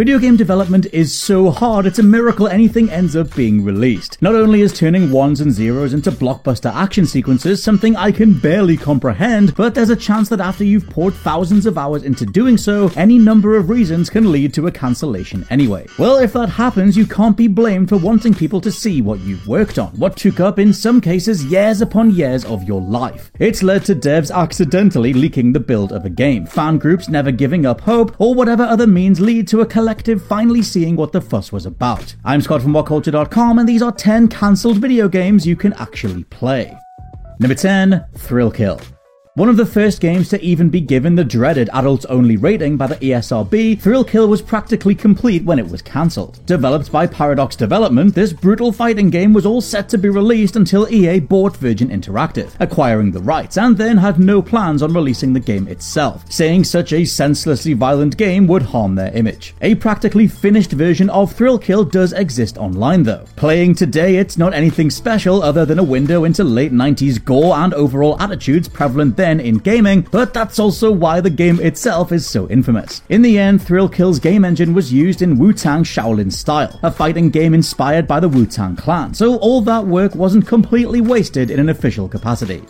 Video game development is so hard, it's a miracle anything ends up being released. Not only is turning ones and zeros into blockbuster action sequences something I can barely comprehend, but there's a chance that after you've poured thousands of hours into doing so, any number of reasons can lead to a cancellation anyway. Well, if that happens, you can't be blamed for wanting people to see what you've worked on, what took up in some cases years upon years of your life. It's led to devs accidentally leaking the build of a game, fan groups never giving up hope, or whatever other means lead to a collective finally seeing what the fuss was about. I'm Scott from WhatCulture.com, and these are 10 cancelled video games you can actually play. Number 10, Thrill Kill. One of the first games to even be given the dreaded adults only rating by the ESRB, Thrill Kill was practically complete when it was cancelled. Developed by Paradox Development, this brutal fighting game was all set to be released until EA bought Virgin Interactive, acquiring the rights, and then had no plans on releasing the game itself, saying such a senselessly violent game would harm their image. A practically finished version of Thrill Kill does exist online though. Playing today, it's not anything special other than a window into late 90s gore and overall attitudes prevalent then in gaming, but that's also why the game itself is so infamous. In the end, Thrill Kill's game engine was used in Wu Tang Shaolin style, a fighting game inspired by the Wu Tang clan, so all that work wasn't completely wasted in an official capacity.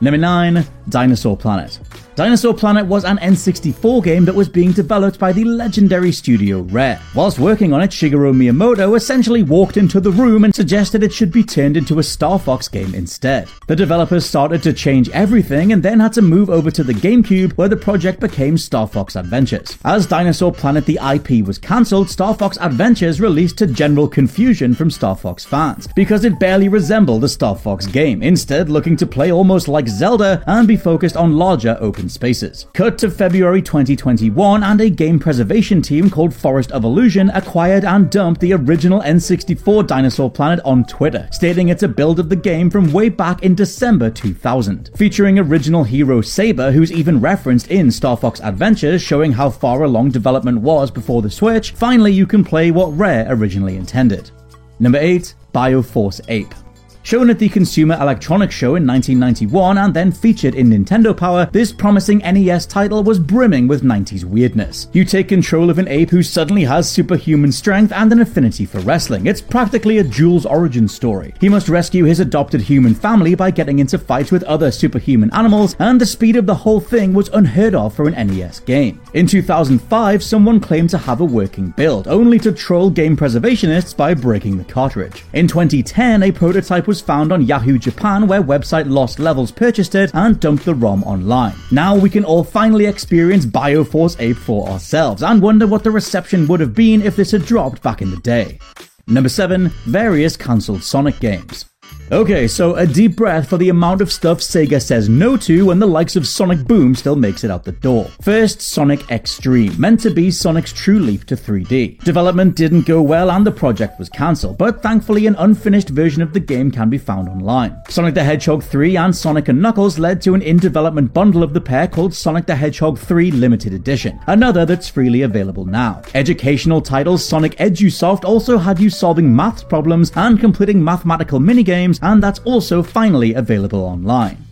Number 9, Dinosaur Planet. Dinosaur Planet was an N64 game that was being developed by the legendary studio Rare. Whilst working on it, Shigeru Miyamoto essentially walked into the room and suggested it should be turned into a Star Fox game instead. The developers started to change everything and then had to move over to the GameCube where the project became Star Fox Adventures. As Dinosaur Planet the IP was cancelled, Star Fox Adventures released to general confusion from Star Fox fans because it barely resembled a Star Fox game, instead looking to play almost like Zelda and be focused on larger open spaces. Cut to February 2021, and a game preservation team called Forest of Illusion acquired and dumped the original N64 Dinosaur Planet on Twitter, stating it's a build of the game from way back in December 2000, featuring original hero Sabre, who's even referenced in Star Fox Adventures, showing how far along development was before the Switch. Finally, you can play what Rare originally intended. Number 8, Bioforce Ape. Shown at the Consumer Electronics Show in 1991 and then featured in Nintendo Power, this promising NES title was brimming with 90s weirdness. You take control of an ape who suddenly has superhuman strength and an affinity for wrestling. It's practically a Jules origin story. He must rescue his adopted human family by getting into fights with other superhuman animals, and the speed of the whole thing was unheard of for an NES game. In 2005, someone claimed to have a working build, only to troll game preservationists by breaking the cartridge. In 2010, a prototype was found on Yahoo Japan where website Lost Levels purchased it and dumped the ROM online. Now we can all finally experience Bioforce Ape for ourselves and wonder what the reception would have been if this had dropped back in the day. Number 7. Various cancelled Sonic games. Okay, so a deep breath for the amount of stuff Sega says no to when the likes of Sonic Boom still makes it out the door. First, Sonic X-treme, meant to be Sonic's true leap to 3D. Development didn't go well and the project was cancelled, but thankfully an unfinished version of the game can be found online. Sonic the Hedgehog 3 and Sonic and Knuckles led to an in-development bundle of the pair called Sonic the Hedgehog 3 Limited Edition, another that's freely available now. Educational titles Sonic EduSoft also had you solving maths problems and completing mathematical minigames and that's also finally available online.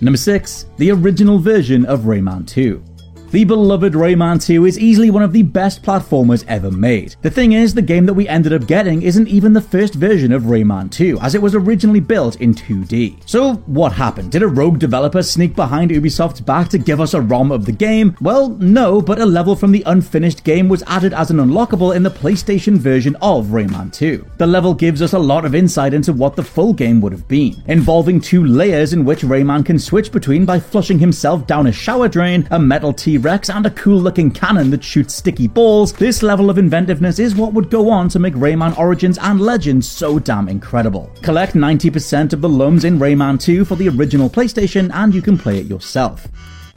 Number 6. The original version of Rayman 2. The beloved Rayman 2 is easily one of the best platformers ever made. The thing is, the game that we ended up getting isn't even the first version of Rayman 2, as it was originally built in 2D. So, what happened? Did a rogue developer sneak behind Ubisoft's back to give us a ROM of the game? Well, no, but a level from the unfinished game was added as an unlockable in the PlayStation version of Rayman 2. The level gives us a lot of insight into what the full game would have been, involving two layers in which Rayman can switch between by flushing himself down a shower drain, a metal T Rex, and a cool looking cannon that shoots sticky balls, this level of inventiveness is what would go on to make Rayman Origins and Legends so damn incredible. Collect 90% of the LUMs in Rayman 2 for the original PlayStation and you can play it yourself.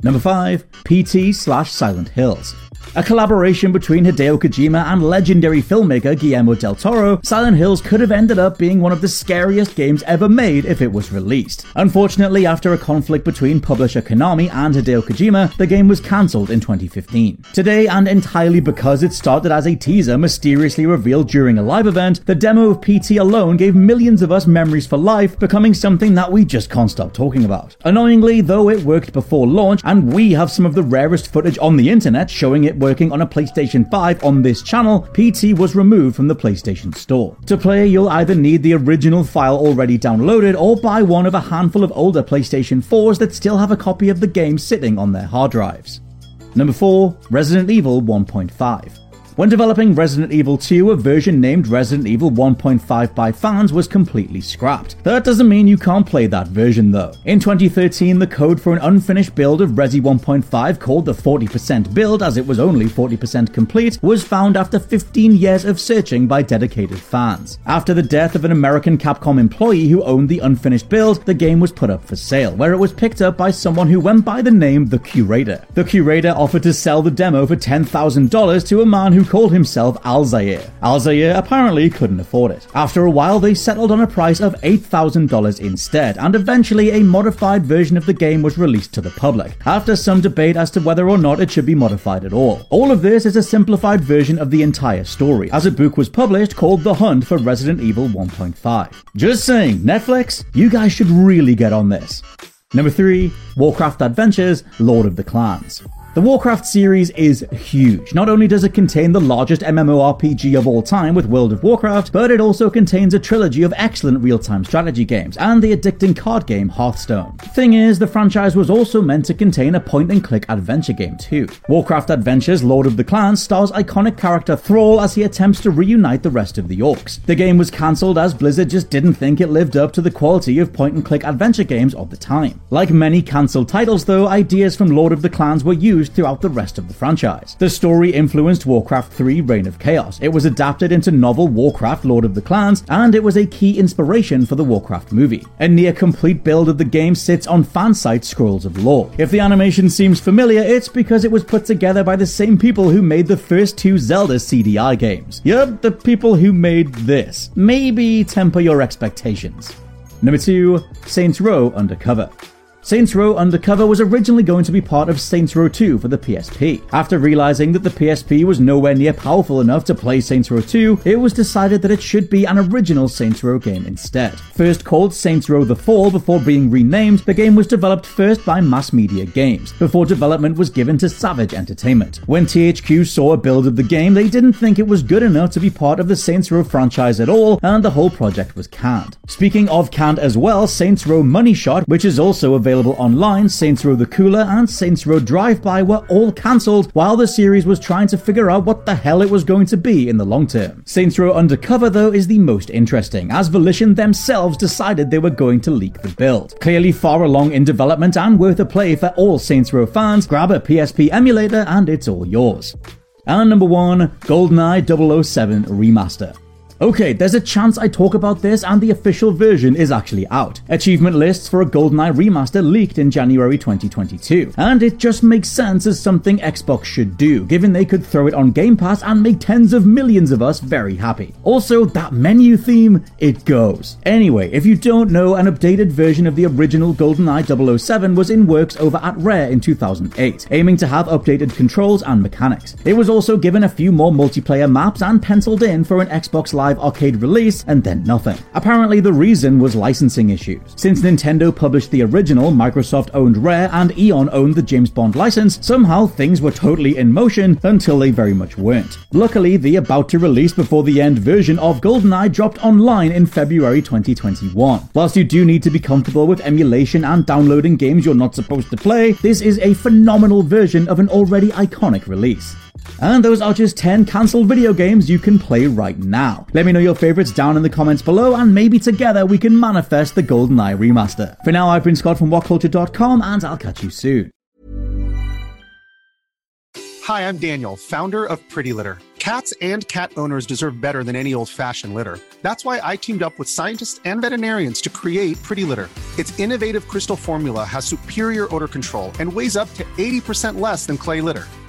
Number 5, PT slash Silent Hills. A collaboration between Hideo Kojima and legendary filmmaker Guillermo del Toro, Silent Hills could have ended up being one of the scariest games ever made if it was released. Unfortunately, after a conflict between publisher Konami and Hideo Kojima, the game was cancelled in 2015. Today, and entirely because it started as a teaser mysteriously revealed during a live event, the demo of PT alone gave millions of us memories for life, becoming something that we just can't stop talking about. Annoyingly, though it worked before launch, and we have some of the rarest footage on the internet showing it working on a PlayStation 5 on this channel, PT was removed from the PlayStation Store. To play, you'll either need the original file already downloaded or buy one of a handful of older PlayStation 4s that still have a copy of the game sitting on their hard drives. Number 4, Resident Evil 1.5. When developing Resident Evil 2, a version named Resident Evil 1.5 by fans was completely scrapped. That doesn't mean you can't play that version though. In 2013, the code for an unfinished build of Resi 1.5 called the 40% build, as it was only 40% complete, was found after 15 years of searching by dedicated fans. After the death of an American Capcom employee who owned the unfinished build, the game was put up for sale, where it was picked up by someone who went by the name The Curator. The Curator offered to sell the demo for $10,000 to a man who called himself Alzair. Alzair apparently couldn't afford it. After a while, they settled on a price of $8,000 instead, and eventually a modified version of the game was released to the public, after some debate as to whether or not it should be modified at all. All of this is a simplified version of the entire story, as a book was published called The Hunt for Resident Evil 1.5. Just saying, Netflix, you guys should really get on this. Number 3, Warcraft Adventures Lord of the Clans. The Warcraft series is huge. Not only does it contain the largest MMORPG of all time with World of Warcraft, but it also contains a trilogy of excellent real-time strategy games and the addicting card game Hearthstone. Thing is, the franchise was also meant to contain a point-and-click adventure game too. Warcraft Adventures Lord of the Clans stars iconic character Thrall as he attempts to reunite the rest of the Orcs. The game was cancelled as Blizzard just didn't think it lived up to the quality of point-and-click adventure games of the time. Like many cancelled titles though, ideas from Lord of the Clans were used throughout the rest of the franchise. The story influenced Warcraft 3 Reign of Chaos. It was adapted into novel Warcraft Lord of the Clans, and it was a key inspiration for the Warcraft movie. A near complete build of the game sits on fan site Scrolls of Lore. If the animation seems familiar, it's because it was put together by the same people who made the first two Zelda CDI games. Yup, the people who made this. Maybe temper your expectations. Number 2, Saints Row Undercover. Saints Row Undercover was originally going to be part of Saints Row 2 for the PSP. After realizing that the PSP was nowhere near powerful enough to play Saints Row 2, it was decided that it should be an original Saints Row game instead. First called Saints Row The Fall before being renamed, the game was developed first by Mass Media Games, before development was given to Savage Entertainment. When THQ saw a build of the game, they didn't think it was good enough to be part of the Saints Row franchise at all, and the whole project was canned. Speaking of canned as well, Saints Row Money Shot, which is also available available online, Saints Row the Cooler and Saints Row Drive By were all cancelled while the series was trying to figure out what the hell it was going to be in the long term. Saints Row Undercover, though, is the most interesting, as Volition themselves decided they were going to leak the build. Clearly far along in development and worth a play for all Saints Row fans, grab a PSP emulator and it's all yours. And number one, GoldenEye 007 Remaster. Okay, there's a chance I talk about this and the official version is actually out. Achievement lists for a GoldenEye remaster leaked in January 2022, and it just makes sense as something Xbox should do, given they could throw it on Game Pass and make tens of millions of us very happy. Also, that menu theme, it goes. Anyway, if you don't know, an updated version of the original GoldenEye 007 was in works over at Rare in 2008, aiming to have updated controls and mechanics. It was also given a few more multiplayer maps and penciled in for an Xbox Live Arcade release and then nothing. Apparently, the reason was licensing issues. Since Nintendo published the original, Microsoft owned Rare, and Eon owned the James Bond license, somehow things were totally in motion until they very much weren't. Luckily, the about to release before the end version of GoldenEye dropped online in February 2021. Whilst you do need to be comfortable with emulation and downloading games you're not supposed to play, this is a phenomenal version of an already iconic release. And those are just 10 cancelled video games you can play right now. Let me know your favourites down in the comments below, and maybe together we can manifest the GoldenEye remaster. For now, I've been Scott from WhatCulture.com, and I'll catch you soon. Hi, I'm Daniel, founder of Pretty Litter. Cats and cat owners deserve better than any old fashioned litter. That's why I teamed up with scientists and veterinarians to create Pretty Litter. Its innovative crystal formula has superior odor control and weighs up to 80% less than clay litter.